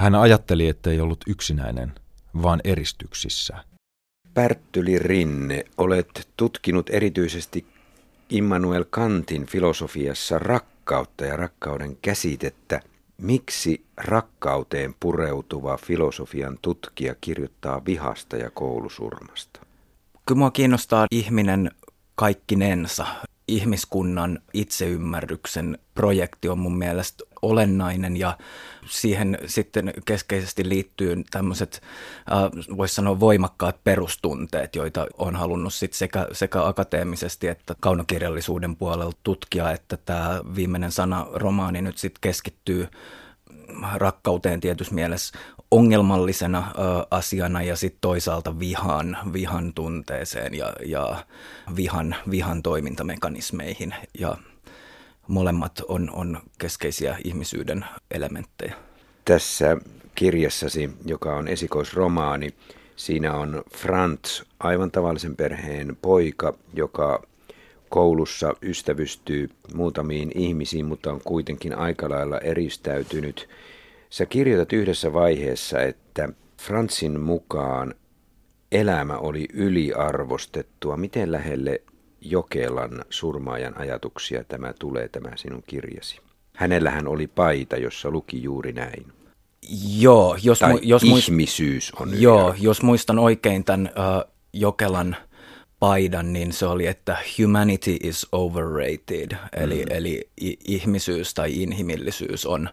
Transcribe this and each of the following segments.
Hän ajatteli, ettei ollut yksinäinen, vaan eristyksissä. Pärttyli Rinne, olet tutkinut erityisesti Immanuel Kantin filosofiassa rakkautta ja rakkauden käsitettä. Miksi rakkauteen pureutuva filosofian tutkija kirjoittaa vihasta ja koulusurmasta? Kyllä mua kiinnostaa ihminen kaikkinensa. Ihmiskunnan itseymmärryksen projekti on mun mielestä olennainen ja siihen sitten keskeisesti liittyy tämmöiset, äh, voisi sanoa voimakkaat perustunteet, joita on halunnut sit sekä, sekä akateemisesti että kaunokirjallisuuden puolella tutkia, että tämä viimeinen sana romaani nyt sitten keskittyy rakkauteen tietyssä mielessä ongelmallisena ö, asiana ja sitten toisaalta vihan, vihan tunteeseen ja, ja vihan, vihan toimintamekanismeihin. Ja molemmat on, on keskeisiä ihmisyyden elementtejä. Tässä kirjassasi, joka on esikoisromaani, siinä on Franz, aivan tavallisen perheen poika, joka koulussa ystävystyy muutamiin ihmisiin, mutta on kuitenkin aika lailla eristäytynyt. Sä kirjoitat yhdessä vaiheessa, että Fransin mukaan elämä oli yliarvostettua. Miten lähelle Jokelan surmaajan ajatuksia tämä tulee, tämä sinun kirjasi? Hänellähän oli paita, jossa luki juuri näin. Joo, jos, tai mu- jos ihmisyys on Joo, jos muistan oikein tämän uh, Jokelan paidan, niin se oli, että humanity is overrated, eli, mm. eli ihmisyys tai inhimillisyys on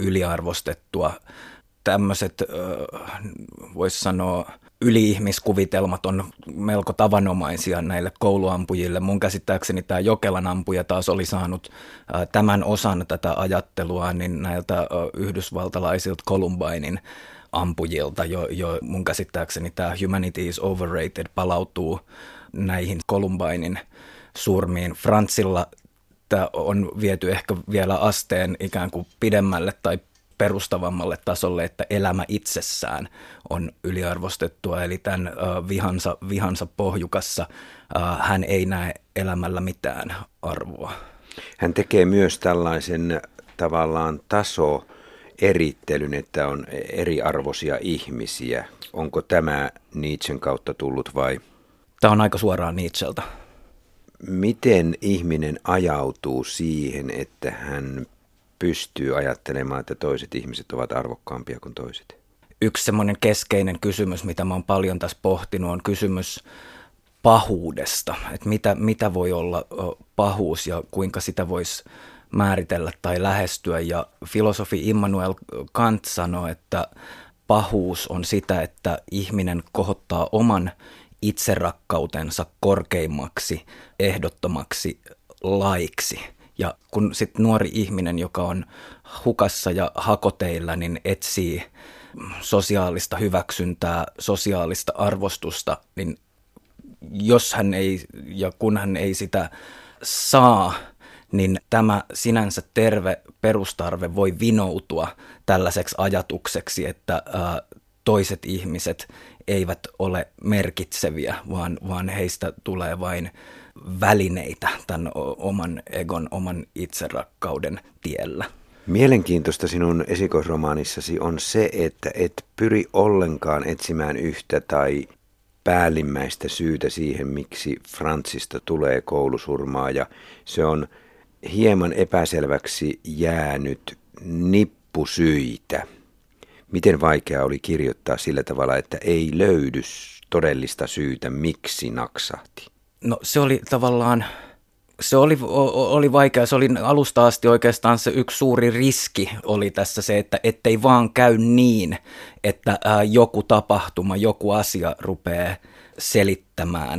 yliarvostettua. Tämmöiset, voisi sanoa, yliihmiskuvitelmat on melko tavanomaisia näille kouluampujille. Mun käsittääkseni tämä Jokelan ampuja taas oli saanut tämän osan tätä ajattelua niin näiltä yhdysvaltalaisilta Columbinein ampujilta, jo, jo mun käsittääkseni tämä Humanity is Overrated palautuu näihin Columbinein surmiin. Frantsilla tämä on viety ehkä vielä asteen ikään kuin pidemmälle tai perustavammalle tasolle, että elämä itsessään on yliarvostettua. Eli tämän vihansa, vihansa pohjukassa hän ei näe elämällä mitään arvoa. Hän tekee myös tällaisen tavallaan taso erittelyn, että on eriarvoisia ihmisiä. Onko tämä Nietzschen kautta tullut vai? Tämä on aika suoraan Nietzscheltä. Miten ihminen ajautuu siihen, että hän pystyy ajattelemaan, että toiset ihmiset ovat arvokkaampia kuin toiset? Yksi semmoinen keskeinen kysymys, mitä mä oon paljon tässä pohtinut, on kysymys pahuudesta. Että mitä, mitä voi olla pahuus ja kuinka sitä voisi määritellä tai lähestyä. Ja filosofi Immanuel Kant sanoi, että pahuus on sitä, että ihminen kohottaa oman itserakkautensa korkeimmaksi, ehdottomaksi laiksi. Ja kun sitten nuori ihminen, joka on hukassa ja hakoteilla, niin etsii sosiaalista hyväksyntää, sosiaalista arvostusta, niin jos hän ei ja kun hän ei sitä saa, niin tämä sinänsä terve perustarve voi vinoutua tällaiseksi ajatukseksi, että toiset ihmiset eivät ole merkitseviä, vaan, vaan heistä tulee vain välineitä tämän oman egon, oman itserakkauden tiellä. Mielenkiintoista sinun esikoisromaanissasi on se, että et pyri ollenkaan etsimään yhtä tai päällimmäistä syytä siihen, miksi Frantsista tulee koulusurmaa ja se on hieman epäselväksi jäänyt nippusyitä. Miten vaikea oli kirjoittaa sillä tavalla, että ei löydy todellista syytä, miksi naksahti? No se oli tavallaan, se oli, oli vaikea, se oli alusta asti oikeastaan se yksi suuri riski oli tässä se, että ettei vaan käy niin, että joku tapahtuma, joku asia rupeaa selittämään,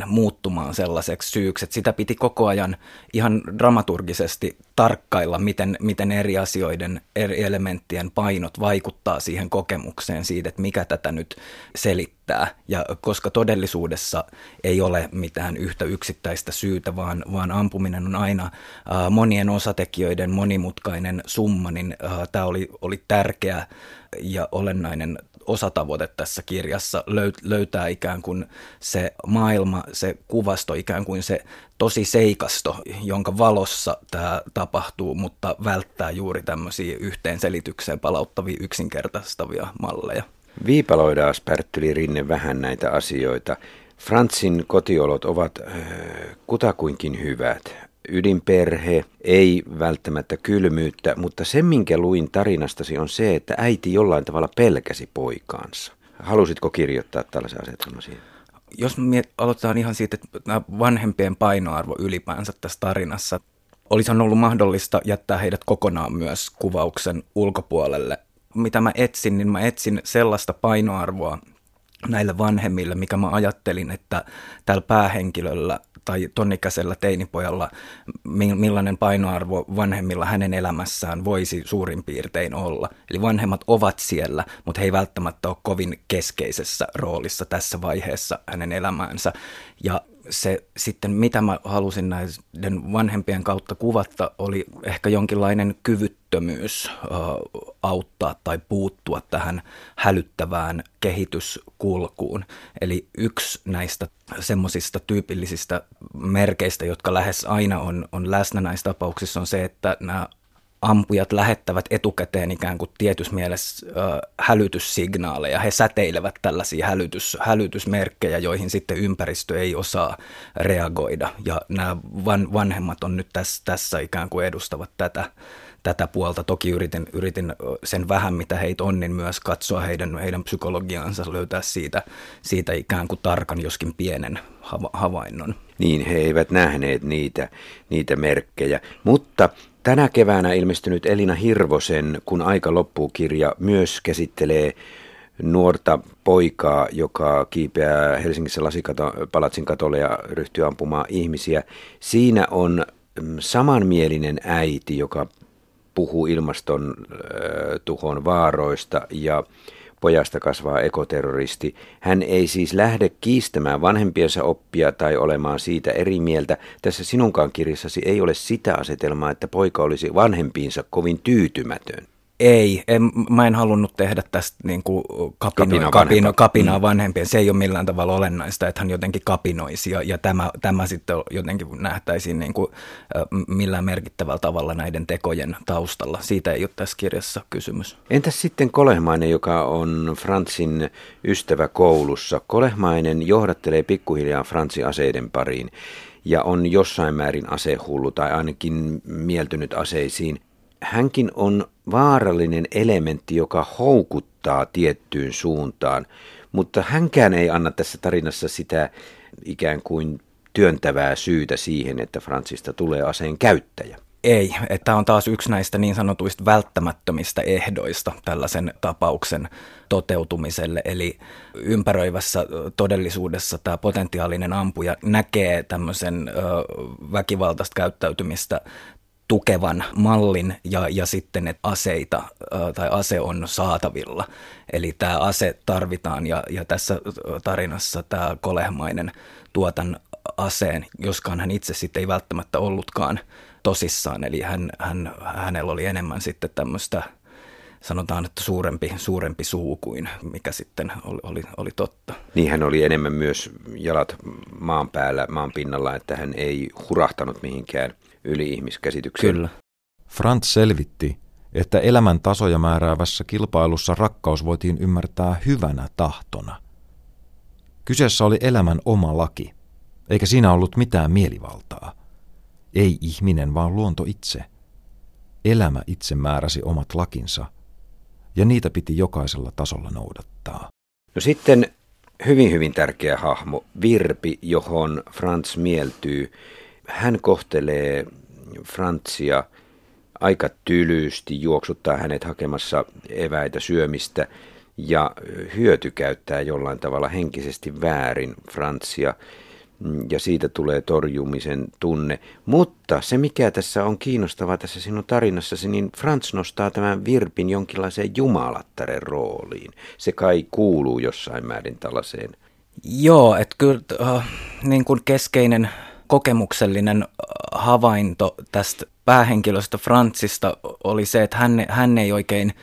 muuttumaan sellaiseksi syyksi, että sitä piti koko ajan ihan dramaturgisesti tarkkailla, miten, miten eri asioiden, eri elementtien painot vaikuttaa siihen kokemukseen siitä, että mikä tätä nyt selittää. Ja koska todellisuudessa ei ole mitään yhtä yksittäistä syytä, vaan, vaan ampuminen on aina äh, monien osatekijöiden monimutkainen summa, niin äh, tämä oli, oli tärkeä ja olennainen osatavoite tässä kirjassa, löytää ikään kuin se maailma, se kuvasto, ikään kuin se tosi seikasto, jonka valossa tämä tapahtuu, mutta välttää juuri tämmöisiä yhteenselitykseen palauttavia yksinkertaistavia malleja. Viipaloidaas Pärttyli Rinne vähän näitä asioita. Fransin kotiolot ovat äh, kutakuinkin hyvät. Ydinperhe, ei välttämättä kylmyyttä, mutta se, minkä luin tarinastasi, on se, että äiti jollain tavalla pelkäsi poikaansa. Halusitko kirjoittaa tällaisen asetelman siihen? Jos me aloitetaan ihan siitä, että vanhempien painoarvo ylipäänsä tässä tarinassa, olisi ollut mahdollista jättää heidät kokonaan myös kuvauksen ulkopuolelle. Mitä mä etsin, niin mä etsin sellaista painoarvoa, näille vanhemmille, mikä mä ajattelin, että tällä päähenkilöllä tai tonnikäisellä teinipojalla, millainen painoarvo vanhemmilla hänen elämässään voisi suurin piirtein olla. Eli vanhemmat ovat siellä, mutta he ei välttämättä ole kovin keskeisessä roolissa tässä vaiheessa hänen elämäänsä. Ja se sitten, mitä mä halusin näiden vanhempien kautta kuvata, oli ehkä jonkinlainen kyvyttömyys auttaa tai puuttua tähän hälyttävään kehityskulkuun. Eli yksi näistä semmoisista tyypillisistä merkeistä, jotka lähes aina on, on läsnä näissä tapauksissa, on se, että nämä ampujat lähettävät etukäteen ikään kuin tietyssä mielessä äh, hälytyssignaaleja. He säteilevät tällaisia hälytys, hälytysmerkkejä, joihin sitten ympäristö ei osaa reagoida. Ja nämä van, vanhemmat on nyt tässä, tässä ikään kuin edustavat tätä, tätä puolta. Toki yritin, yritin sen vähän, mitä heitä on, niin myös katsoa heidän, heidän psykologiaansa, löytää siitä, siitä ikään kuin tarkan, joskin pienen havainnon. Niin, he eivät nähneet niitä, niitä merkkejä, mutta Tänä keväänä ilmestynyt Elina Hirvosen Kun aika loppuu kirja myös käsittelee nuorta poikaa, joka kiipeää Helsingissä Lasikato, katolle ja ryhtyy ampumaan ihmisiä. Siinä on mm, samanmielinen äiti, joka puhuu ilmaston tuhon vaaroista ja pojasta kasvaa ekoterroristi. Hän ei siis lähde kiistämään vanhempiensa oppia tai olemaan siitä eri mieltä. Tässä sinunkaan kirjassasi ei ole sitä asetelmaa, että poika olisi vanhempiinsa kovin tyytymätön. Ei, en, mä en halunnut tehdä tästä niin kuin kapino, kapina, kapino, kapinaa mm. vanhempien. Se ei ole millään tavalla olennaista, että hän jotenkin kapinoisi ja, ja tämä, tämä sitten jotenkin nähtäisiin niin kuin, millään merkittävällä tavalla näiden tekojen taustalla. Siitä ei ole tässä kirjassa kysymys. Entäs sitten Kolehmainen, joka on Fransin ystävä koulussa? Kolehmainen johdattelee pikkuhiljaa Fransin aseiden pariin ja on jossain määrin asehullu tai ainakin mieltynyt aseisiin hänkin on vaarallinen elementti, joka houkuttaa tiettyyn suuntaan, mutta hänkään ei anna tässä tarinassa sitä ikään kuin työntävää syytä siihen, että Fransista tulee aseen käyttäjä. Ei, että on taas yksi näistä niin sanotuista välttämättömistä ehdoista tällaisen tapauksen toteutumiselle. Eli ympäröivässä todellisuudessa tämä potentiaalinen ampuja näkee tämmöisen väkivaltaista käyttäytymistä tukevan mallin ja, ja sitten, että aseita tai ase on saatavilla. Eli tämä ase tarvitaan ja, ja tässä tarinassa tämä kolehmainen tuotan aseen, joskaan hän itse sitten ei välttämättä ollutkaan tosissaan. Eli hän, hän, hänellä oli enemmän sitten tämmöistä sanotaan, että suurempi, suurempi suu kuin mikä sitten oli, oli, oli totta. Niin hän oli enemmän myös jalat maan päällä, maan pinnalla, että hän ei hurahtanut mihinkään yli-ihmiskäsitykseen. Kyllä. Franz selvitti, että elämän tasoja määräävässä kilpailussa rakkaus voitiin ymmärtää hyvänä tahtona. Kyseessä oli elämän oma laki, eikä siinä ollut mitään mielivaltaa. Ei ihminen, vaan luonto itse. Elämä itse määräsi omat lakinsa, ja niitä piti jokaisella tasolla noudattaa. No sitten hyvin hyvin tärkeä hahmo, Virpi, johon Franz mieltyy hän kohtelee Frantsia aika tylyysti, juoksuttaa hänet hakemassa eväitä syömistä ja hyötykäyttää jollain tavalla henkisesti väärin Frantsia ja siitä tulee torjumisen tunne. Mutta se, mikä tässä on kiinnostavaa tässä sinun tarinassasi, niin Frans nostaa tämän virpin jonkinlaiseen jumalattaren rooliin. Se kai kuuluu jossain määrin tällaiseen. Joo, että kyllä äh, niin kuin keskeinen kokemuksellinen havainto tästä päähenkilöstä Frantsista oli se, että hän, hän ei oikein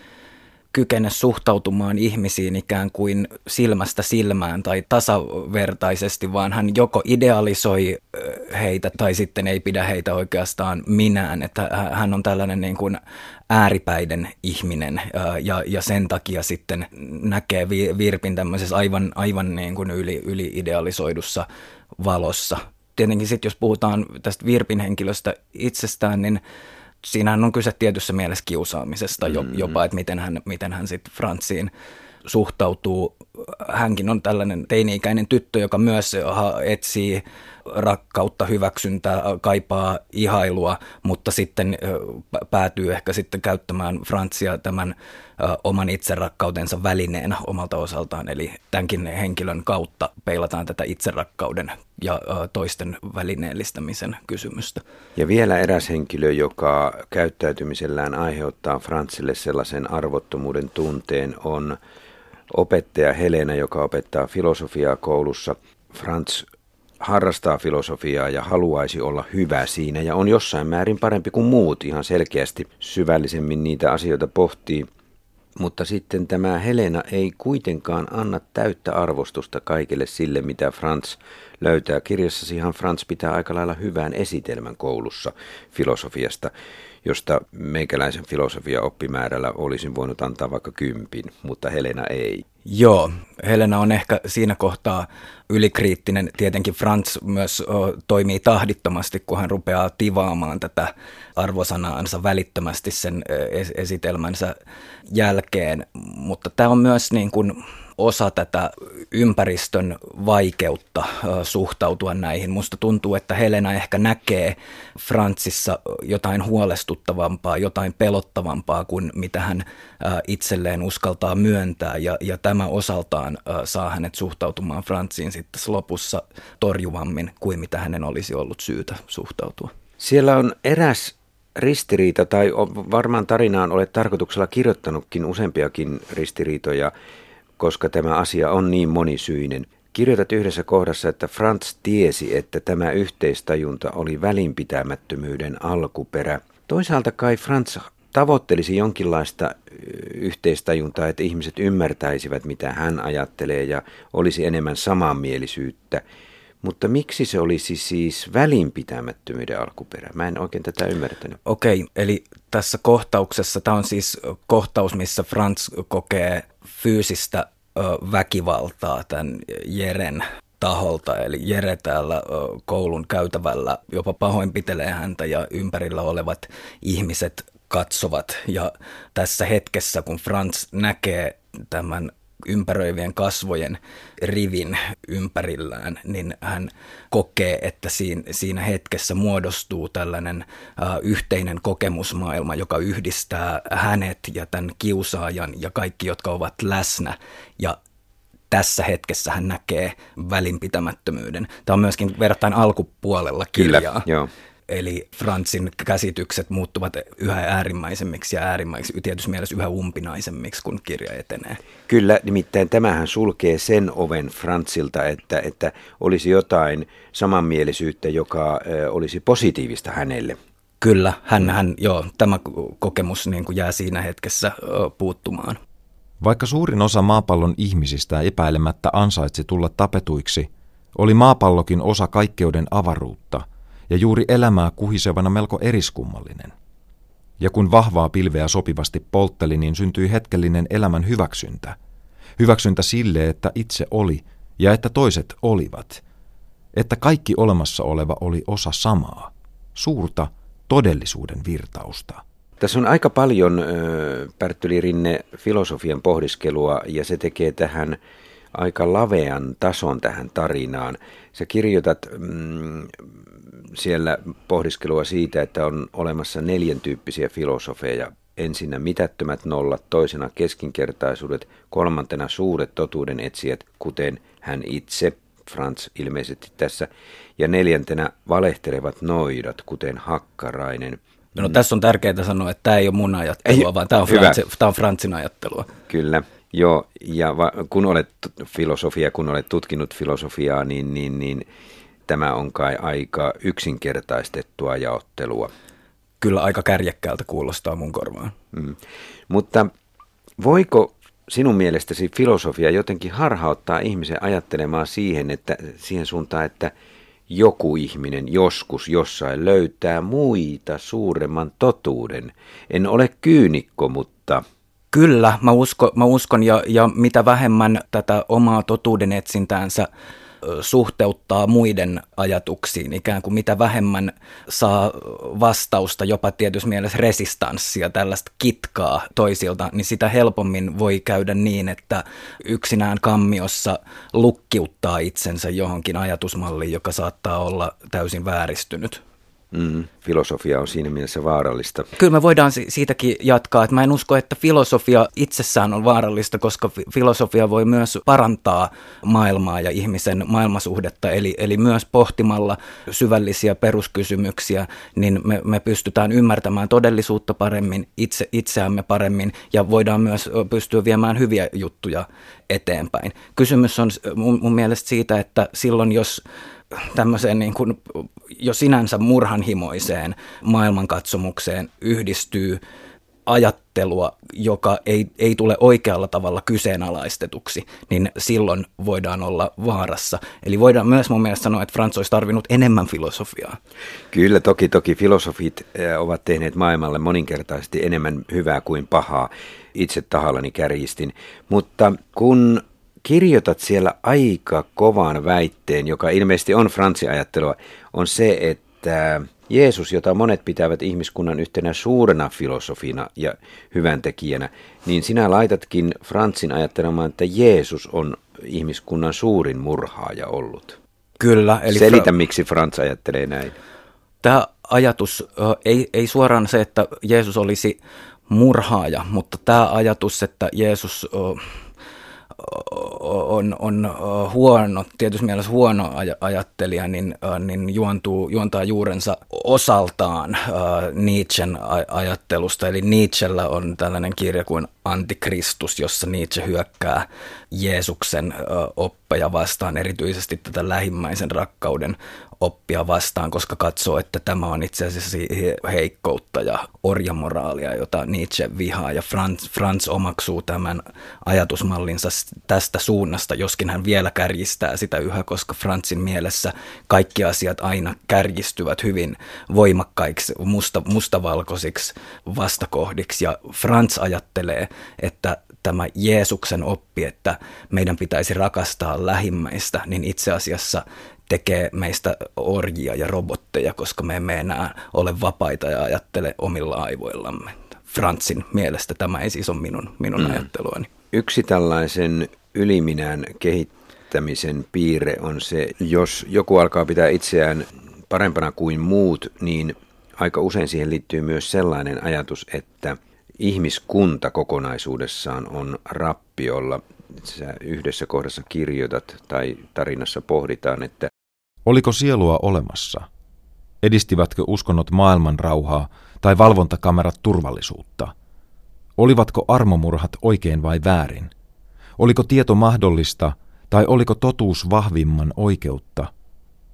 kykene suhtautumaan ihmisiin ikään kuin silmästä silmään tai tasavertaisesti, vaan hän joko idealisoi heitä tai sitten ei pidä heitä oikeastaan minään. Että hän on tällainen niin kuin ääripäiden ihminen ja, ja sen takia sitten näkee Virpin tämmöisessä aivan, aivan niin kuin yli, yli idealisoidussa valossa. Tietenkin sitten jos puhutaan tästä Virpin henkilöstä itsestään, niin siinähän on kyse tietyssä mielessä kiusaamisesta mm-hmm. jopa, että miten hän, miten hän sitten Frantsiin suhtautuu. Hänkin on tällainen teini-ikäinen tyttö, joka myös etsii rakkautta, hyväksyntää, kaipaa ihailua, mutta sitten päätyy ehkä sitten käyttämään Frantsia tämän oman itserakkautensa välineen omalta osaltaan. Eli tämänkin henkilön kautta peilataan tätä itserakkauden ja toisten välineellistämisen kysymystä. Ja vielä eräs henkilö, joka käyttäytymisellään aiheuttaa Frantsille sellaisen arvottomuuden tunteen, on opettaja Helena, joka opettaa filosofiaa koulussa. Frans harrastaa filosofiaa ja haluaisi olla hyvä siinä ja on jossain määrin parempi kuin muut ihan selkeästi syvällisemmin niitä asioita pohtii. Mutta sitten tämä Helena ei kuitenkaan anna täyttä arvostusta kaikille sille, mitä Franz löytää. Kirjassasihan Franz pitää aika lailla hyvän esitelmän koulussa filosofiasta josta meikäläisen filosofia oppimäärällä olisin voinut antaa vaikka kympin, mutta Helena ei. Joo, Helena on ehkä siinä kohtaa ylikriittinen. Tietenkin Franz myös toimii tahdittomasti, kun hän rupeaa tivaamaan tätä arvosanaansa välittömästi sen es- esitelmänsä jälkeen. Mutta tämä on myös niin kuin osa tätä ympäristön vaikeutta suhtautua näihin. Musta tuntuu, että Helena ehkä näkee Frantsissa jotain huolestuttavampaa, jotain pelottavampaa kuin mitä hän itselleen uskaltaa myöntää. Ja, ja tämä osaltaan saa hänet suhtautumaan Frantsiin sitten lopussa torjuvammin kuin mitä hänen olisi ollut syytä suhtautua. Siellä on eräs ristiriita, tai varmaan tarinaan olet tarkoituksella kirjoittanutkin useampiakin ristiriitoja, koska tämä asia on niin monisyinen. Kirjoitat yhdessä kohdassa, että Franz tiesi, että tämä yhteistajunta oli välinpitämättömyyden alkuperä. Toisaalta kai Franz tavoittelisi jonkinlaista yhteistajuntaa, että ihmiset ymmärtäisivät, mitä hän ajattelee ja olisi enemmän samanmielisyyttä. Mutta miksi se olisi siis välinpitämättömyyden alkuperä? Mä en oikein tätä ymmärtänyt. Okei, eli tässä kohtauksessa, tämä on siis kohtaus, missä Franz kokee fyysistä väkivaltaa tämän Jeren taholta. Eli Jere täällä koulun käytävällä jopa pahoinpitelee häntä ja ympärillä olevat ihmiset katsovat. Ja tässä hetkessä, kun Franz näkee tämän ympäröivien kasvojen rivin ympärillään, niin hän kokee, että siinä, hetkessä muodostuu tällainen yhteinen kokemusmaailma, joka yhdistää hänet ja tämän kiusaajan ja kaikki, jotka ovat läsnä. Ja tässä hetkessä hän näkee välinpitämättömyyden. Tämä on myöskin verrattain alkupuolella kirjaa. Kyllä, joo. Eli Fransin käsitykset muuttuvat yhä äärimmäisemmiksi ja äärimmäisiksi, tietysti mielessä yhä umpinaisemmiksi, kun kirja etenee. Kyllä, nimittäin tämähän sulkee sen oven Fransilta, että, että olisi jotain samanmielisyyttä, joka olisi positiivista hänelle. Kyllä, hän, hän, joo, tämä kokemus niin kuin jää siinä hetkessä puuttumaan. Vaikka suurin osa maapallon ihmisistä epäilemättä ansaitsi tulla tapetuiksi, oli maapallokin osa kaikkeuden avaruutta – ja juuri elämää kuhisevana melko eriskummallinen. Ja kun vahvaa pilveä sopivasti poltteli, niin syntyi hetkellinen elämän hyväksyntä. Hyväksyntä sille, että itse oli ja että toiset olivat. Että kaikki olemassa oleva oli osa samaa, suurta todellisuuden virtausta. Tässä on aika paljon, Pärttyli Rinne, filosofian pohdiskelua ja se tekee tähän aika lavean tason tähän tarinaan. Sä kirjoitat mm, siellä pohdiskelua siitä, että on olemassa neljän tyyppisiä filosofeja. Ensinnä mitättömät nollat, toisena keskinkertaisuudet, kolmantena suuret totuuden etsijät, kuten hän itse, Franz ilmeisesti tässä, ja neljäntenä valehtelevat noidat, kuten Hakkarainen. No, tässä on tärkeää sanoa, että tämä ei ole mun ajattelua, ei, vaan tämä on, Frantsi, tämä on Franzin ajattelua. Kyllä, joo, ja va, kun olet filosofia, kun olet tutkinut filosofiaa, niin, niin, niin tämä on kai aika yksinkertaistettua jaottelua. Kyllä aika kärjekkäältä kuulostaa mun korvaan. Mm. Mutta Voiko sinun mielestäsi filosofia jotenkin harhauttaa ihmisen ajattelemaan siihen, että, siihen suuntaan, että joku ihminen joskus jossain löytää muita suuremman totuuden. En ole kyynikko, mutta... Kyllä, mä, usko, mä uskon ja, ja mitä vähemmän tätä omaa totuuden etsintäänsä suhteuttaa muiden ajatuksiin, ikään kuin mitä vähemmän saa vastausta, jopa tietysti mielessä resistanssia, tällaista kitkaa toisilta, niin sitä helpommin voi käydä niin, että yksinään kammiossa lukkiuttaa itsensä johonkin ajatusmalliin, joka saattaa olla täysin vääristynyt. Mm, filosofia on siinä mielessä vaarallista. Kyllä me voidaan siitäkin jatkaa, että mä en usko, että filosofia itsessään on vaarallista, koska filosofia voi myös parantaa maailmaa ja ihmisen maailmasuhdetta, eli, eli myös pohtimalla syvällisiä peruskysymyksiä, niin me, me pystytään ymmärtämään todellisuutta paremmin, itse, itseämme paremmin ja voidaan myös pystyä viemään hyviä juttuja eteenpäin. Kysymys on mun, mun mielestä siitä, että silloin jos tämmöiseen niin kuin jo sinänsä murhanhimoiseen maailmankatsomukseen yhdistyy ajattelua, joka ei, ei tule oikealla tavalla kyseenalaistetuksi, niin silloin voidaan olla vaarassa. Eli voidaan myös mun mielestä sanoa, että Frans olisi tarvinnut enemmän filosofiaa. Kyllä, toki toki filosofit eh, ovat tehneet maailmalle moninkertaisesti enemmän hyvää kuin pahaa. Itse tahallani kärjistin. Mutta kun kirjoitat siellä aika kovan väitteen, joka ilmeisesti on Fransi ajattelua, on se, että Jeesus, jota monet pitävät ihmiskunnan yhtenä suurena filosofina ja hyväntekijänä, niin sinä laitatkin Fransin ajattelemaan, että Jeesus on ihmiskunnan suurin murhaaja ollut. Kyllä. Eli Selitä, Fra- miksi Frans ajattelee näin. Tämä ajatus ei, ei suoraan se, että Jeesus olisi murhaaja, mutta tämä ajatus, että Jeesus on, on huono, tietysti mielessä huono ajattelija, niin, niin juontuu, juontaa juurensa osaltaan Nietzschen ajattelusta. Eli Nietzschellä on tällainen kirja kuin Antikristus, jossa Nietzsche hyökkää Jeesuksen oppeja vastaan, erityisesti tätä lähimmäisen rakkauden oppia vastaan, koska katsoo, että tämä on itse asiassa heikkoutta ja orjamoraalia, jota Nietzsche vihaa. Ja Franz, Franz omaksuu tämän ajatusmallinsa tästä suunnasta, joskin hän vielä kärjistää sitä yhä, koska Franzin mielessä kaikki asiat aina kärjistyvät hyvin voimakkaiksi, musta, mustavalkoisiksi vastakohdiksi. Ja Franz ajattelee, että tämä Jeesuksen oppi, että meidän pitäisi rakastaa lähimmäistä, niin itse asiassa tekee meistä orjia ja robotteja, koska me emme enää ole vapaita ja ajattele omilla aivoillamme. Fransin mielestä tämä ei siis ole minun, minun mm. ajatteluani. Yksi tällaisen yliminän kehittämisen piirre on se, jos joku alkaa pitää itseään parempana kuin muut, niin aika usein siihen liittyy myös sellainen ajatus, että ihmiskunta kokonaisuudessaan on rappiolla. Sä yhdessä kohdassa kirjoitat tai tarinassa pohditaan, että Oliko sielua olemassa? Edistivätkö uskonnot maailman rauhaa tai valvontakamerat turvallisuutta? Olivatko armomurhat oikein vai väärin? Oliko tieto mahdollista tai oliko totuus vahvimman oikeutta?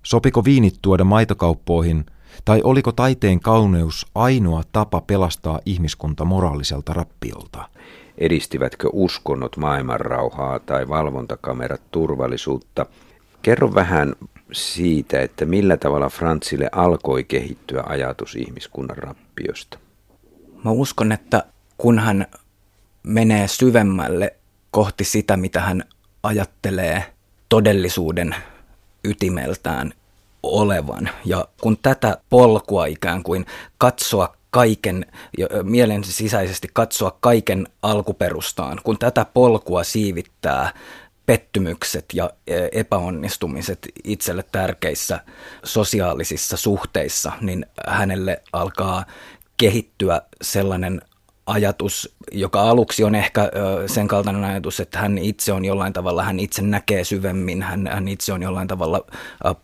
Sopiko viinit tuoda maitokauppoihin tai oliko taiteen kauneus ainoa tapa pelastaa ihmiskunta moraaliselta rappiolta? Edistivätkö uskonnot maailmanrauhaa tai valvontakamerat turvallisuutta? Kerro vähän siitä, että millä tavalla Frantsille alkoi kehittyä ajatus ihmiskunnan rappiosta? Mä uskon, että kun hän menee syvemmälle kohti sitä, mitä hän ajattelee todellisuuden ytimeltään olevan. Ja kun tätä polkua ikään kuin katsoa kaiken, mielen sisäisesti katsoa kaiken alkuperustaan, kun tätä polkua siivittää pettymykset ja e, epäonnistumiset itselle tärkeissä sosiaalisissa suhteissa, niin hänelle alkaa kehittyä sellainen ajatus, joka aluksi on ehkä sen kaltainen ajatus, että hän itse on jollain tavalla, hän itse näkee syvemmin, hän, hän itse on jollain tavalla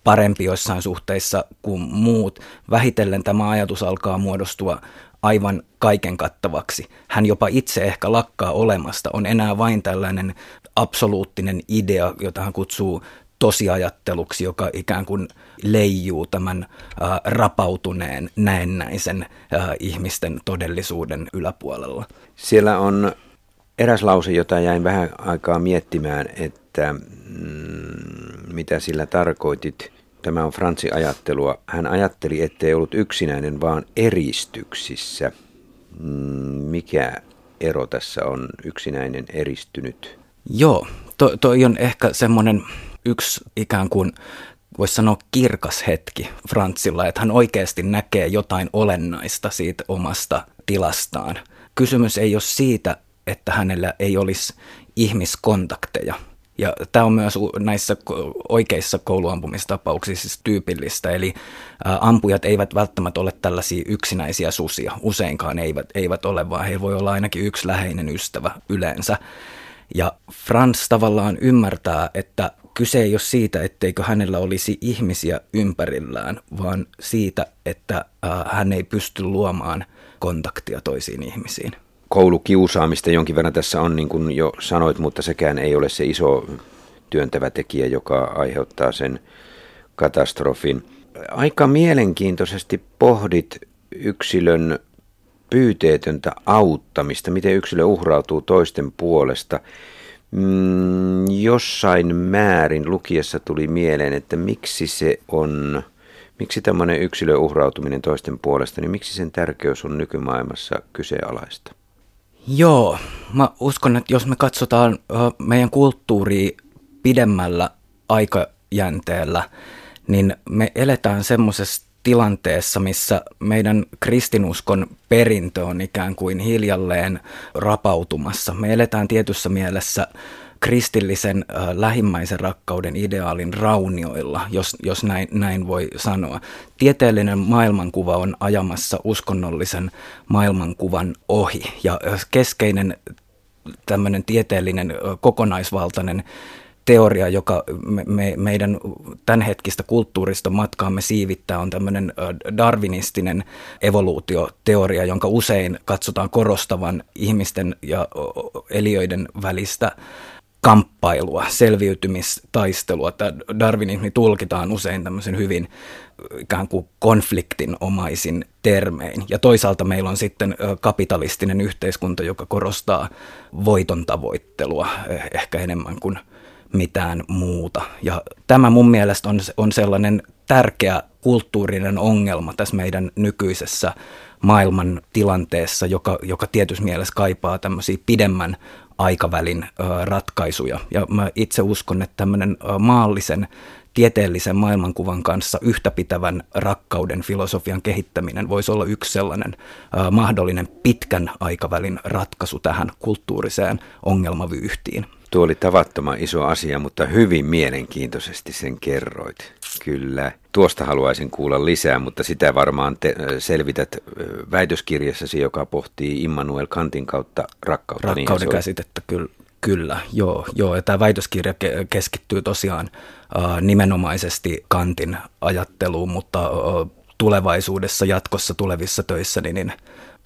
parempi joissain suhteissa kuin muut. Vähitellen tämä ajatus alkaa muodostua aivan kaiken kattavaksi. Hän jopa itse ehkä lakkaa olemasta, on enää vain tällainen absoluuttinen idea, jota hän kutsuu tosiajatteluksi, joka ikään kuin leijuu tämän rapautuneen näennäisen ihmisten todellisuuden yläpuolella. Siellä on Eräs lause, jota jäin vähän aikaa miettimään, että mm, mitä sillä tarkoitit. Tämä on Fransi ajattelua. Hän ajatteli, ettei ollut yksinäinen, vaan eristyksissä. Mm, mikä ero tässä on yksinäinen eristynyt? Joo, to, toi on ehkä semmoinen yksi ikään kuin voisi sanoa kirkas hetki Frantsilla, että hän oikeasti näkee jotain olennaista siitä omasta tilastaan. Kysymys ei ole siitä, että hänellä ei olisi ihmiskontakteja. Ja tämä on myös näissä oikeissa kouluampumistapauksissa siis tyypillistä, eli ampujat eivät välttämättä ole tällaisia yksinäisiä susia, useinkaan eivät, eivät ole, vaan heillä voi olla ainakin yksi läheinen ystävä yleensä. Ja Frans tavallaan ymmärtää, että kyse ei ole siitä, etteikö hänellä olisi ihmisiä ympärillään, vaan siitä, että hän ei pysty luomaan kontaktia toisiin ihmisiin koulukiusaamista jonkin verran tässä on, niin kuin jo sanoit, mutta sekään ei ole se iso työntävä tekijä, joka aiheuttaa sen katastrofin. Aika mielenkiintoisesti pohdit yksilön pyyteetöntä auttamista, miten yksilö uhrautuu toisten puolesta. Mm, jossain määrin lukiessa tuli mieleen, että miksi se on, miksi tämmöinen yksilö uhrautuminen toisten puolesta, niin miksi sen tärkeys on nykymaailmassa kyseenalaista? Joo, mä uskon, että jos me katsotaan meidän kulttuuria pidemmällä aikajänteellä, niin me eletään semmoisessa tilanteessa, missä meidän kristinuskon perintö on ikään kuin hiljalleen rapautumassa. Me eletään tietyssä mielessä kristillisen äh, lähimmäisen rakkauden ideaalin raunioilla, jos, jos näin, näin voi sanoa. Tieteellinen maailmankuva on ajamassa uskonnollisen maailmankuvan ohi ja keskeinen tämmöinen tieteellinen kokonaisvaltainen teoria, joka me, me, meidän tämänhetkistä kulttuurista matkaamme siivittää, on tämmöinen darwinistinen evoluutioteoria, jonka usein katsotaan korostavan ihmisten ja eliöiden välistä kamppailua, selviytymistaistelua. Tämä darwinismi tulkitaan usein tämmöisen hyvin ikään kuin konfliktinomaisin termein. Ja toisaalta meillä on sitten kapitalistinen yhteiskunta, joka korostaa voiton tavoittelua eh, ehkä enemmän kuin mitään muuta. Ja tämä mun mielestä on, on sellainen tärkeä kulttuurinen ongelma tässä meidän nykyisessä maailman tilanteessa, joka, joka tietyssä mielessä kaipaa tämmöisiä pidemmän aikavälin ratkaisuja. Ja mä itse uskon, että tämmöinen maallisen tieteellisen maailmankuvan kanssa yhtäpitävän rakkauden filosofian kehittäminen voisi olla yksi sellainen mahdollinen pitkän aikavälin ratkaisu tähän kulttuuriseen ongelmavyyhtiin. Tuo oli tavattoman iso asia, mutta hyvin mielenkiintoisesti sen kerroit. Kyllä. Tuosta haluaisin kuulla lisää, mutta sitä varmaan te selvität väitöskirjassasi, joka pohtii Immanuel Kantin kautta rakkautta. Niin Rakkauden niin käsitettä, kyllä. Kyllä, joo, joo. Ja tämä väitöskirja keskittyy tosiaan äh, nimenomaisesti Kantin ajatteluun, mutta äh, tulevaisuudessa, jatkossa tulevissa töissä, niin, niin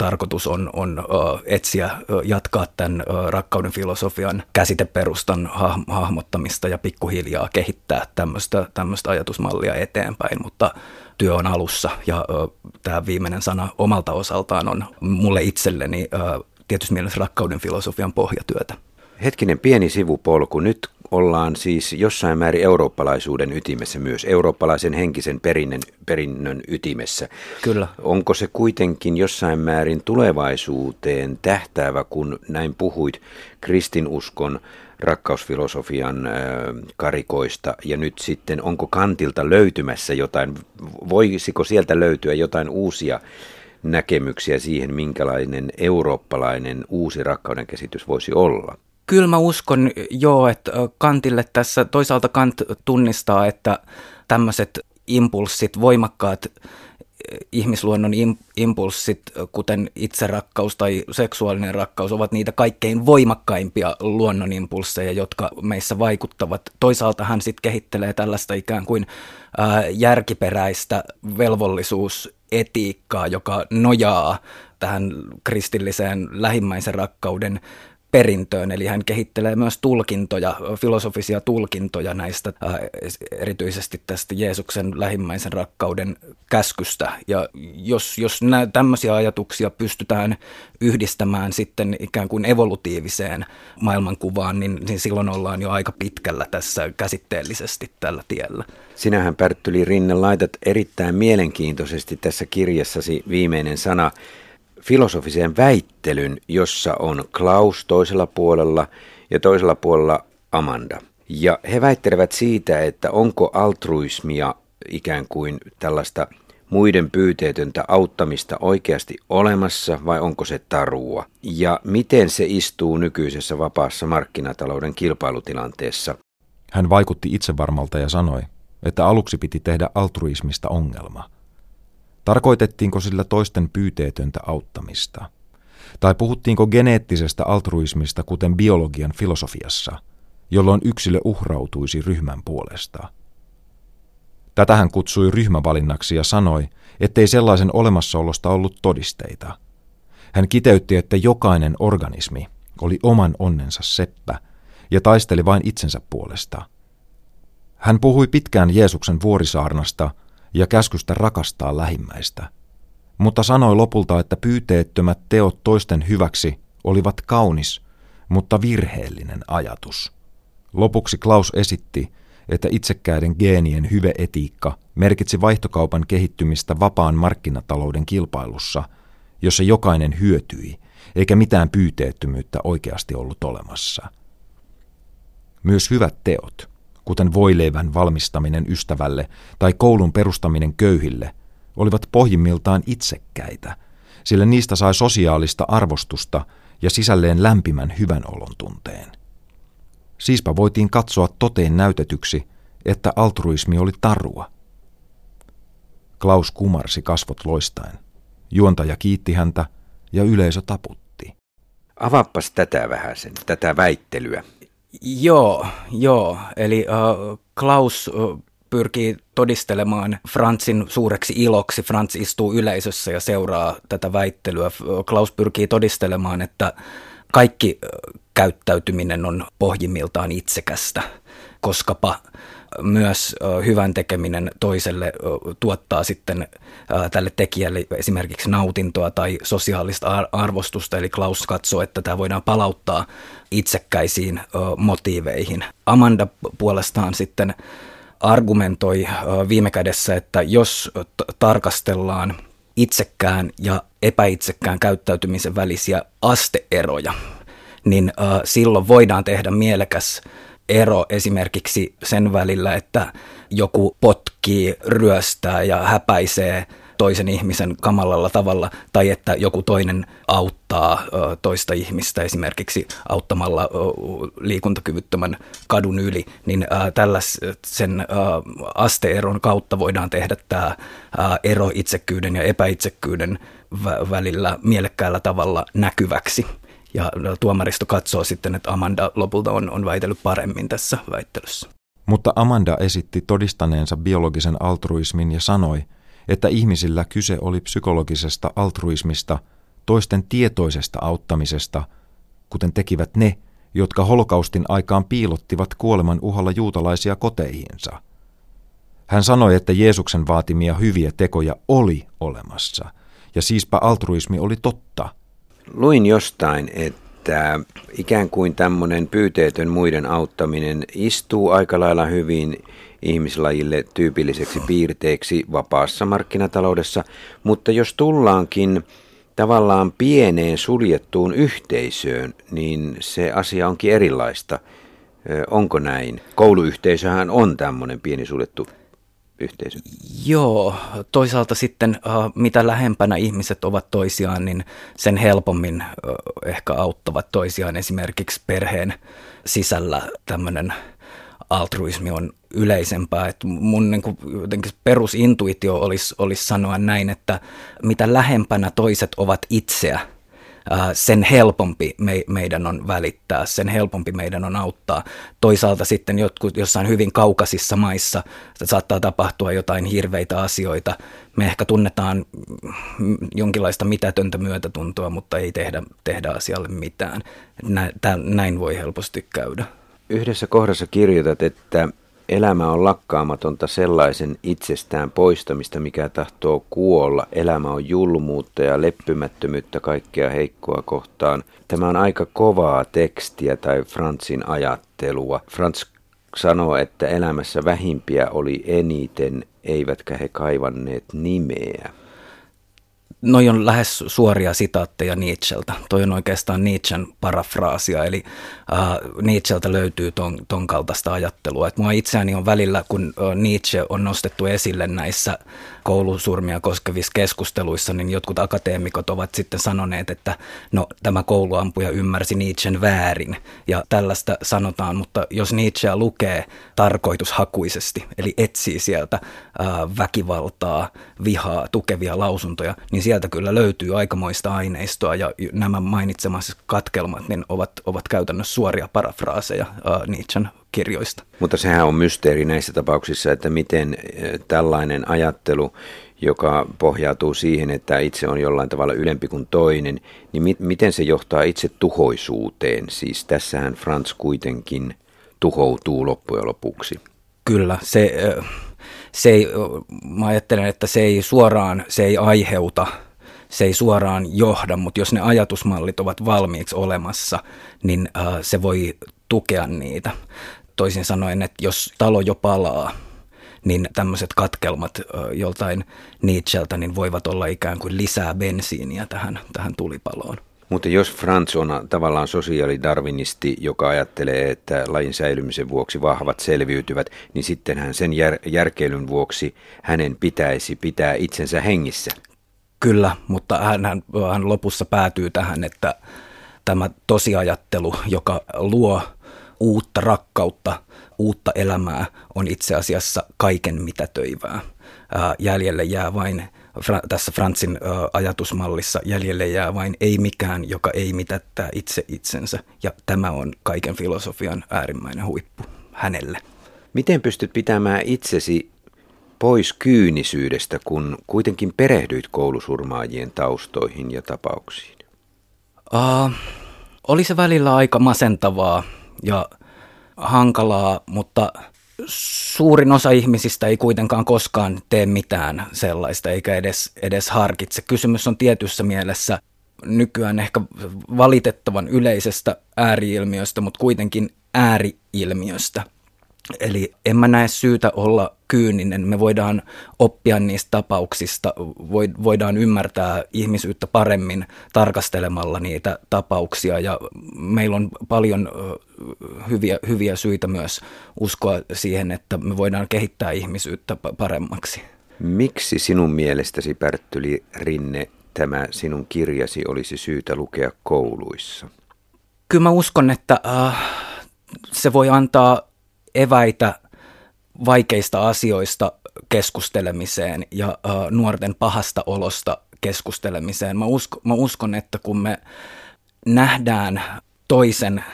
tarkoitus on, on etsiä, jatkaa tämän rakkauden filosofian käsiteperustan hahmottamista ja pikkuhiljaa kehittää tämmöistä, tämmöistä ajatusmallia eteenpäin, mutta työ on alussa ja tämä viimeinen sana omalta osaltaan on mulle itselleni tietysti mielessä rakkauden filosofian pohjatyötä. Hetkinen pieni sivupolku. Nyt ollaan siis jossain määrin eurooppalaisuuden ytimessä myös, eurooppalaisen henkisen perinnön, perinnön ytimessä. Kyllä. Onko se kuitenkin jossain määrin tulevaisuuteen tähtäävä, kun näin puhuit kristinuskon rakkausfilosofian karikoista ja nyt sitten onko kantilta löytymässä jotain, voisiko sieltä löytyä jotain uusia näkemyksiä siihen, minkälainen eurooppalainen uusi rakkauden käsitys voisi olla? Kyllä mä uskon joo, että Kantille tässä toisaalta Kant tunnistaa, että tämmöiset impulssit, voimakkaat ihmisluonnon impulssit, kuten itserakkaus tai seksuaalinen rakkaus, ovat niitä kaikkein voimakkaimpia luonnon impulsseja, jotka meissä vaikuttavat. Toisaalta hän sitten kehittelee tällaista ikään kuin järkiperäistä velvollisuusetiikkaa, joka nojaa tähän kristilliseen lähimmäisen rakkauden perintöön, eli hän kehittelee myös tulkintoja, filosofisia tulkintoja näistä, erityisesti tästä Jeesuksen lähimmäisen rakkauden käskystä. Ja jos, jos nä, tämmöisiä ajatuksia pystytään yhdistämään sitten ikään kuin evolutiiviseen maailmankuvaan, niin, niin silloin ollaan jo aika pitkällä tässä käsitteellisesti tällä tiellä. Sinähän Pärttyli Rinne laitat erittäin mielenkiintoisesti tässä kirjassasi viimeinen sana filosofiseen väittelyn, jossa on Klaus toisella puolella ja toisella puolella Amanda. Ja he väittelevät siitä, että onko altruismia ikään kuin tällaista muiden pyyteetöntä auttamista oikeasti olemassa vai onko se tarua? Ja miten se istuu nykyisessä vapaassa markkinatalouden kilpailutilanteessa? Hän vaikutti itsevarmalta ja sanoi, että aluksi piti tehdä altruismista ongelma. Tarkoitettiinko sillä toisten pyyteetöntä auttamista? Tai puhuttiinko geneettisestä altruismista kuten biologian filosofiassa, jolloin yksilö uhrautuisi ryhmän puolesta? Tätä hän kutsui ryhmävalinnaksi ja sanoi, ettei sellaisen olemassaolosta ollut todisteita. Hän kiteytti, että jokainen organismi oli oman onnensa seppä ja taisteli vain itsensä puolesta. Hän puhui pitkään Jeesuksen vuorisaarnasta – ja käskystä rakastaa lähimmäistä, mutta sanoi lopulta, että pyyteettömät teot toisten hyväksi olivat kaunis, mutta virheellinen ajatus. Lopuksi Klaus esitti, että itsekkäiden geenien hyveetiikka merkitsi vaihtokaupan kehittymistä vapaan markkinatalouden kilpailussa, jossa jokainen hyötyi, eikä mitään pyyteettömyyttä oikeasti ollut olemassa. Myös hyvät teot – kuten voileivän valmistaminen ystävälle tai koulun perustaminen köyhille, olivat pohjimmiltaan itsekkäitä, sillä niistä sai sosiaalista arvostusta ja sisälleen lämpimän hyvän olon tunteen. Siispä voitiin katsoa toteen näytetyksi, että altruismi oli tarua. Klaus kumarsi kasvot loistaen. Juontaja kiitti häntä ja yleisö taputti. Avappas tätä vähän sen, tätä väittelyä. Joo, joo. Eli uh, Klaus uh, pyrkii todistelemaan Franzin suureksi iloksi. Franz istuu yleisössä ja seuraa tätä väittelyä. Klaus pyrkii todistelemaan, että kaikki käyttäytyminen on pohjimmiltaan itsekästä, koskapa myös hyvän tekeminen toiselle tuottaa sitten tälle tekijälle esimerkiksi nautintoa tai sosiaalista arvostusta. Eli Klaus katsoo, että tämä voidaan palauttaa itsekkäisiin motiiveihin. Amanda puolestaan sitten argumentoi viime kädessä, että jos tarkastellaan itsekkään ja epäitsekkään käyttäytymisen välisiä asteeroja, niin silloin voidaan tehdä mielekäs ero esimerkiksi sen välillä, että joku potkii, ryöstää ja häpäisee toisen ihmisen kamalalla tavalla, tai että joku toinen auttaa toista ihmistä esimerkiksi auttamalla liikuntakyvyttömän kadun yli, niin tällaisen asteeron kautta voidaan tehdä tämä ero itsekkyyden ja epäitsekkyyden välillä mielekkäällä tavalla näkyväksi. Ja tuomaristo katsoo sitten, että Amanda lopulta on, on väitellyt paremmin tässä väittelyssä. Mutta Amanda esitti todistaneensa biologisen altruismin ja sanoi, että ihmisillä kyse oli psykologisesta altruismista, toisten tietoisesta auttamisesta, kuten tekivät ne, jotka holokaustin aikaan piilottivat kuoleman uhalla juutalaisia koteihinsa. Hän sanoi, että Jeesuksen vaatimia hyviä tekoja oli olemassa, ja siispä altruismi oli totta – Luin jostain, että ikään kuin tämmöinen pyyteetön muiden auttaminen istuu aika lailla hyvin ihmislajille tyypilliseksi piirteeksi vapaassa markkinataloudessa, mutta jos tullaankin tavallaan pieneen suljettuun yhteisöön, niin se asia onkin erilaista. Onko näin? Kouluyhteisöhän on tämmöinen pieni suljettu yhteisö? Joo, toisaalta sitten mitä lähempänä ihmiset ovat toisiaan, niin sen helpommin ehkä auttavat toisiaan. Esimerkiksi perheen sisällä tämmöinen altruismi on yleisempää. Että mun niin kuin, jotenkin perusintuitio olisi, olisi sanoa näin, että mitä lähempänä toiset ovat itseä, sen helpompi me, meidän on välittää, sen helpompi meidän on auttaa. Toisaalta sitten jotkut, jossain hyvin kaukaisissa maissa saattaa tapahtua jotain hirveitä asioita. Me ehkä tunnetaan jonkinlaista mitätöntä myötätuntoa, mutta ei tehdä, tehdä asialle mitään. Näin voi helposti käydä. Yhdessä kohdassa kirjoitat, että Elämä on lakkaamatonta sellaisen itsestään poistamista, mikä tahtoo kuolla. Elämä on julmuutta ja leppymättömyyttä kaikkea heikkoa kohtaan. Tämä on aika kovaa tekstiä tai Fransin ajattelua. Frans sanoo, että elämässä vähimpiä oli eniten, eivätkä he kaivanneet nimeä. Noi on lähes suoria sitaatteja Nietzscheltä. Toi on oikeastaan Nietzschen parafraasia, eli äh, Nietzscheltä löytyy ton, ton kaltaista ajattelua. Et mua itseäni on välillä, kun äh, Nietzsche on nostettu esille näissä koulusurmia koskevissa keskusteluissa, niin jotkut akateemikot ovat sitten sanoneet, että no tämä kouluampuja ymmärsi Nietzschen väärin. Ja tällaista sanotaan, mutta jos Nietzscheä lukee tarkoitushakuisesti, eli etsii sieltä väkivaltaa, vihaa, tukevia lausuntoja, niin sieltä kyllä löytyy aikamoista aineistoa. Ja nämä mainitsemassa katkelmat niin ovat, ovat käytännössä suoria parafraaseja Nietzschen kirjoista. Mutta sehän on mysteeri näissä tapauksissa, että miten eh, tällainen ajattelu, joka pohjautuu siihen, että itse on jollain tavalla ylempi kuin toinen, niin mi- miten se johtaa itse tuhoisuuteen? Siis tässähän Franz kuitenkin tuhoutuu loppujen lopuksi. Kyllä, se, eh, se ei, mä ajattelen, että se ei suoraan, se ei aiheuta se ei suoraan johda, mutta jos ne ajatusmallit ovat valmiiksi olemassa, niin äh, se voi tukea niitä. Toisin sanoen, että jos talo jo palaa, niin tämmöiset katkelmat joltain Nietzscheltä niin voivat olla ikään kuin lisää bensiiniä tähän, tähän tulipaloon. Mutta jos Franz on tavallaan sosiaalidarvinisti, joka ajattelee, että lajin säilymisen vuoksi vahvat selviytyvät, niin sittenhän sen jär, järkeilyn vuoksi hänen pitäisi pitää itsensä hengissä. Kyllä, mutta hän, hän, hän lopussa päätyy tähän, että tämä tosiajattelu, joka luo uutta rakkautta, uutta elämää on itse asiassa kaiken mitätöivää. Jäljelle jää vain, tässä Fransin ajatusmallissa jäljelle jää vain ei mikään, joka ei mitättää itse itsensä. Ja tämä on kaiken filosofian äärimmäinen huippu hänelle. Miten pystyt pitämään itsesi pois kyynisyydestä, kun kuitenkin perehdyit koulusurmaajien taustoihin ja tapauksiin? Uh, oli se välillä aika masentavaa ja hankalaa, mutta suurin osa ihmisistä ei kuitenkaan koskaan tee mitään sellaista eikä edes, edes harkitse. Kysymys on tietyssä mielessä nykyään ehkä valitettavan yleisestä ääriilmiöstä, mutta kuitenkin ääriilmiöstä. Eli en mä näe syytä olla kyyninen. Me voidaan oppia niistä tapauksista, voidaan ymmärtää ihmisyyttä paremmin tarkastelemalla niitä tapauksia ja meillä on paljon hyviä, hyviä syitä myös uskoa siihen, että me voidaan kehittää ihmisyyttä paremmaksi. Miksi sinun mielestäsi, Pärttyli Rinne, tämä sinun kirjasi olisi syytä lukea kouluissa? Kyllä mä uskon, että äh, se voi antaa eväitä vaikeista asioista keskustelemiseen ja äh, nuorten pahasta olosta keskustelemiseen. Mä, usko, mä uskon, että kun me nähdään toisen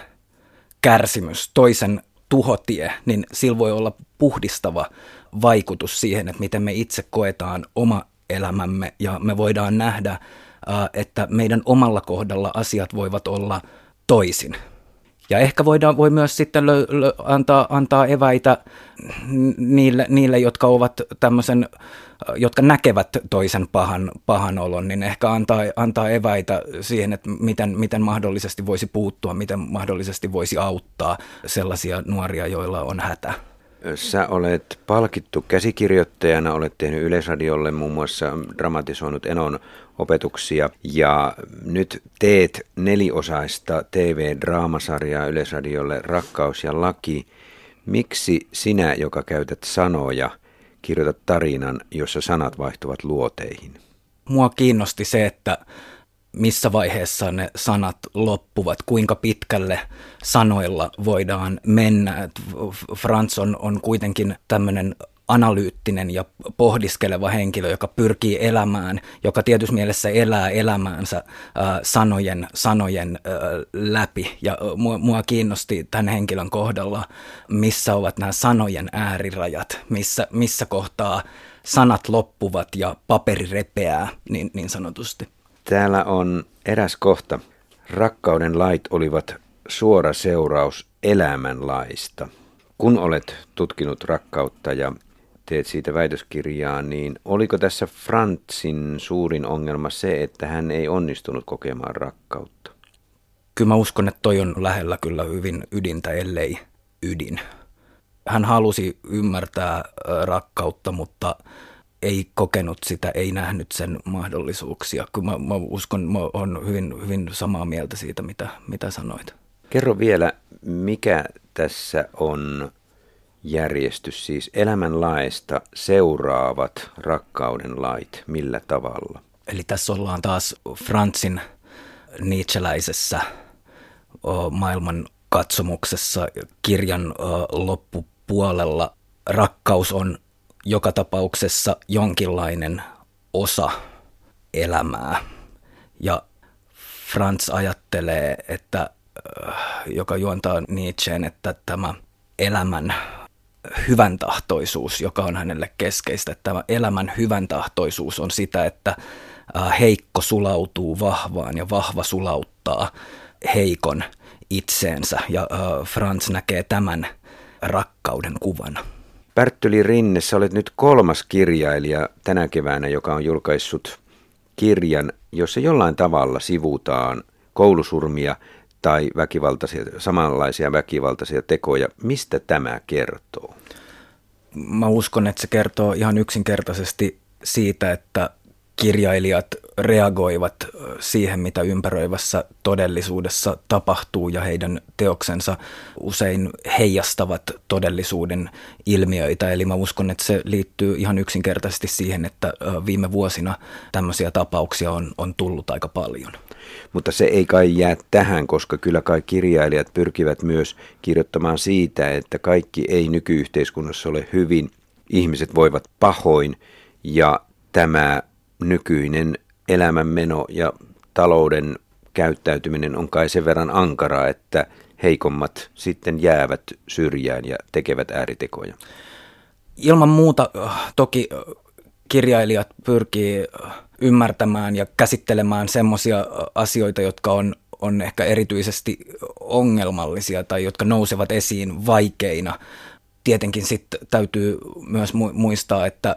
kärsimys, toisen tuhotie, niin sillä voi olla puhdistava vaikutus siihen, että miten me itse koetaan oma elämämme ja me voidaan nähdä, äh, että meidän omalla kohdalla asiat voivat olla toisin. Ja ehkä voidaan, voi myös sitten lö, lö, antaa, antaa eväitä niille, niille, jotka ovat tämmöisen, jotka näkevät toisen pahan, pahan olon, niin ehkä antaa, antaa eväitä siihen, että miten, miten mahdollisesti voisi puuttua, miten mahdollisesti voisi auttaa sellaisia nuoria, joilla on hätä. Sä olet palkittu käsikirjoittajana, olet tehnyt Yleisradiolle muun muassa dramatisoinut Enon opetuksia ja nyt teet neliosaista TV-draamasarjaa Yleisradiolle Rakkaus ja laki. Miksi sinä, joka käytät sanoja, kirjoitat tarinan, jossa sanat vaihtuvat luoteihin? Mua kiinnosti se, että missä vaiheessa ne sanat loppuvat, kuinka pitkälle sanoilla voidaan mennä. Frans on, on kuitenkin tämmöinen analyyttinen ja pohdiskeleva henkilö, joka pyrkii elämään, joka tietysti mielessä elää elämäänsä äh, sanojen, sanojen äh, läpi. Ja äh, mua, mua kiinnosti tämän henkilön kohdalla, missä ovat nämä sanojen äärirajat, missä, missä kohtaa sanat loppuvat ja paperi repeää niin, niin sanotusti. Täällä on eräs kohta. Rakkauden lait olivat suora seuraus elämänlaista. Kun olet tutkinut rakkautta ja teet siitä väitöskirjaa, niin oliko tässä Frantzin suurin ongelma se, että hän ei onnistunut kokemaan rakkautta? Kyllä mä uskon, että toi on lähellä kyllä hyvin ydintä, ellei ydin. Hän halusi ymmärtää rakkautta, mutta ei kokenut sitä, ei nähnyt sen mahdollisuuksia. Kyllä mä, mä uskon, mä olen hyvin, hyvin samaa mieltä siitä, mitä, mitä sanoit. Kerro vielä, mikä tässä on järjestys, siis elämänlaista seuraavat rakkauden lait, millä tavalla? Eli tässä ollaan taas Franzin Nietzscheläisessä maailman katsomuksessa kirjan loppupuolella. Rakkaus on joka tapauksessa jonkinlainen osa elämää. Ja Franz ajattelee, että joka juontaa Nietzscheen, että tämä elämän hyvän tahtoisuus, joka on hänelle keskeistä. Tämä elämän hyvän tahtoisuus on sitä, että heikko sulautuu vahvaan ja vahva sulauttaa heikon itseensä. Ja Franz näkee tämän rakkauden kuvana. Pärttyli Rinne, sä olet nyt kolmas kirjailija tänä keväänä, joka on julkaissut kirjan, jossa jollain tavalla sivutaan koulusurmia tai väkivaltaisia, samanlaisia väkivaltaisia tekoja. Mistä tämä kertoo? Mä uskon, että se kertoo ihan yksinkertaisesti siitä, että kirjailijat reagoivat siihen, mitä ympäröivässä todellisuudessa tapahtuu ja heidän teoksensa usein heijastavat todellisuuden ilmiöitä. Eli mä uskon, että se liittyy ihan yksinkertaisesti siihen, että viime vuosina tämmöisiä tapauksia on, on tullut aika paljon. Mutta se ei kai jää tähän, koska kyllä kai kirjailijat pyrkivät myös kirjoittamaan siitä, että kaikki ei nykyyhteiskunnassa ole hyvin, ihmiset voivat pahoin ja tämä nykyinen elämänmeno ja talouden käyttäytyminen on kai sen verran ankaraa, että heikommat sitten jäävät syrjään ja tekevät ääritekoja. Ilman muuta äh, toki äh, kirjailijat pyrkii äh, ymmärtämään ja käsittelemään semmoisia asioita, jotka on, on ehkä erityisesti ongelmallisia tai jotka nousevat esiin vaikeina. Tietenkin sitten täytyy myös muistaa, että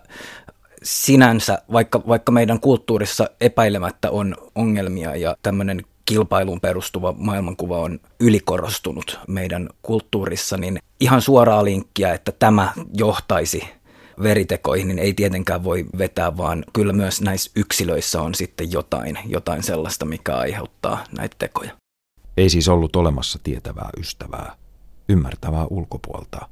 sinänsä, vaikka, vaikka meidän kulttuurissa epäilemättä on ongelmia ja tämmöinen kilpailuun perustuva maailmankuva on ylikorostunut meidän kulttuurissa, niin ihan suoraa linkkiä, että tämä johtaisi veritekoihin, niin ei tietenkään voi vetää, vaan kyllä myös näissä yksilöissä on sitten jotain, jotain sellaista, mikä aiheuttaa näitä tekoja. Ei siis ollut olemassa tietävää ystävää, ymmärtävää ulkopuolta,